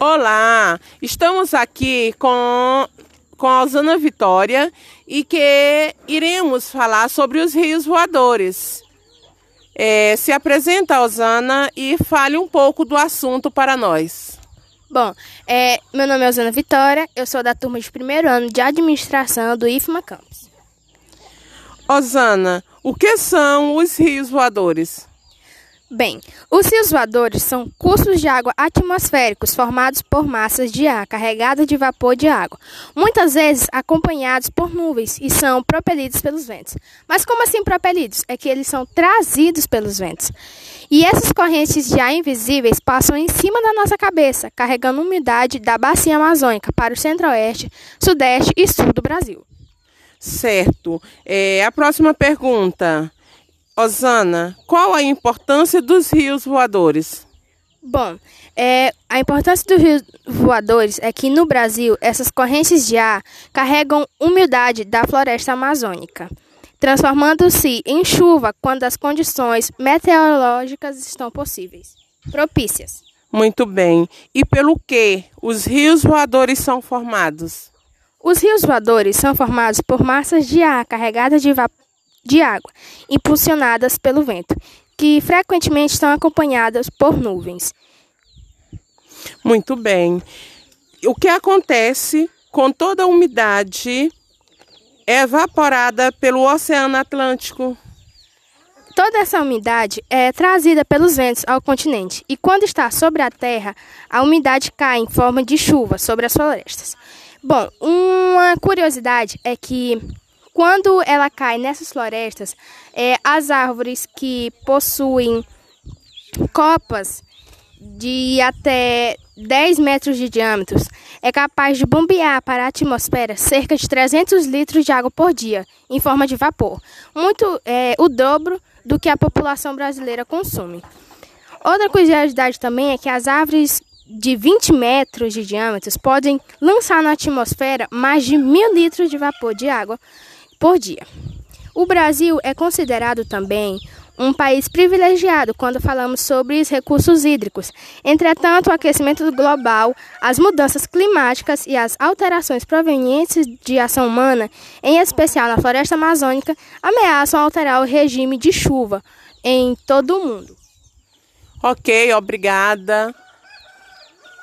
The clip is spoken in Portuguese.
Olá, estamos aqui com, com a Osana Vitória e que iremos falar sobre os rios voadores. É, se apresenta, Osana, e fale um pouco do assunto para nós. Bom, é, meu nome é Osana Vitória, eu sou da turma de primeiro ano de administração do IFMA Campus. Osana, o que são os rios voadores? Bem, os rios voadores são cursos de água atmosféricos formados por massas de ar carregadas de vapor de água, muitas vezes acompanhados por nuvens e são propelidos pelos ventos. Mas como assim propelidos? É que eles são trazidos pelos ventos. E essas correntes de ar invisíveis passam em cima da nossa cabeça, carregando umidade da bacia amazônica para o centro-oeste, sudeste e sul do Brasil. Certo. É, a próxima pergunta. Osana, qual a importância dos rios voadores? Bom, é, a importância dos rios voadores é que no Brasil essas correntes de ar carregam umidade da floresta amazônica, transformando-se em chuva quando as condições meteorológicas estão possíveis, propícias. Muito bem. E pelo que os rios voadores são formados? Os rios voadores são formados por massas de ar carregadas de vapor de água, impulsionadas pelo vento, que frequentemente estão acompanhadas por nuvens. Muito bem. O que acontece com toda a umidade evaporada pelo Oceano Atlântico? Toda essa umidade é trazida pelos ventos ao continente e, quando está sobre a terra, a umidade cai em forma de chuva sobre as florestas. Bom, uma curiosidade é que quando ela cai nessas florestas, é, as árvores que possuem copas de até 10 metros de diâmetro é capaz de bombear para a atmosfera cerca de 300 litros de água por dia, em forma de vapor, muito é, o dobro do que a população brasileira consome. Outra curiosidade também é que as árvores de 20 metros de diâmetro podem lançar na atmosfera mais de mil litros de vapor de água por dia. O Brasil é considerado também um país privilegiado quando falamos sobre os recursos hídricos. Entretanto, o aquecimento global, as mudanças climáticas e as alterações provenientes de ação humana, em especial na floresta amazônica, ameaçam alterar o regime de chuva em todo o mundo. Ok, obrigada.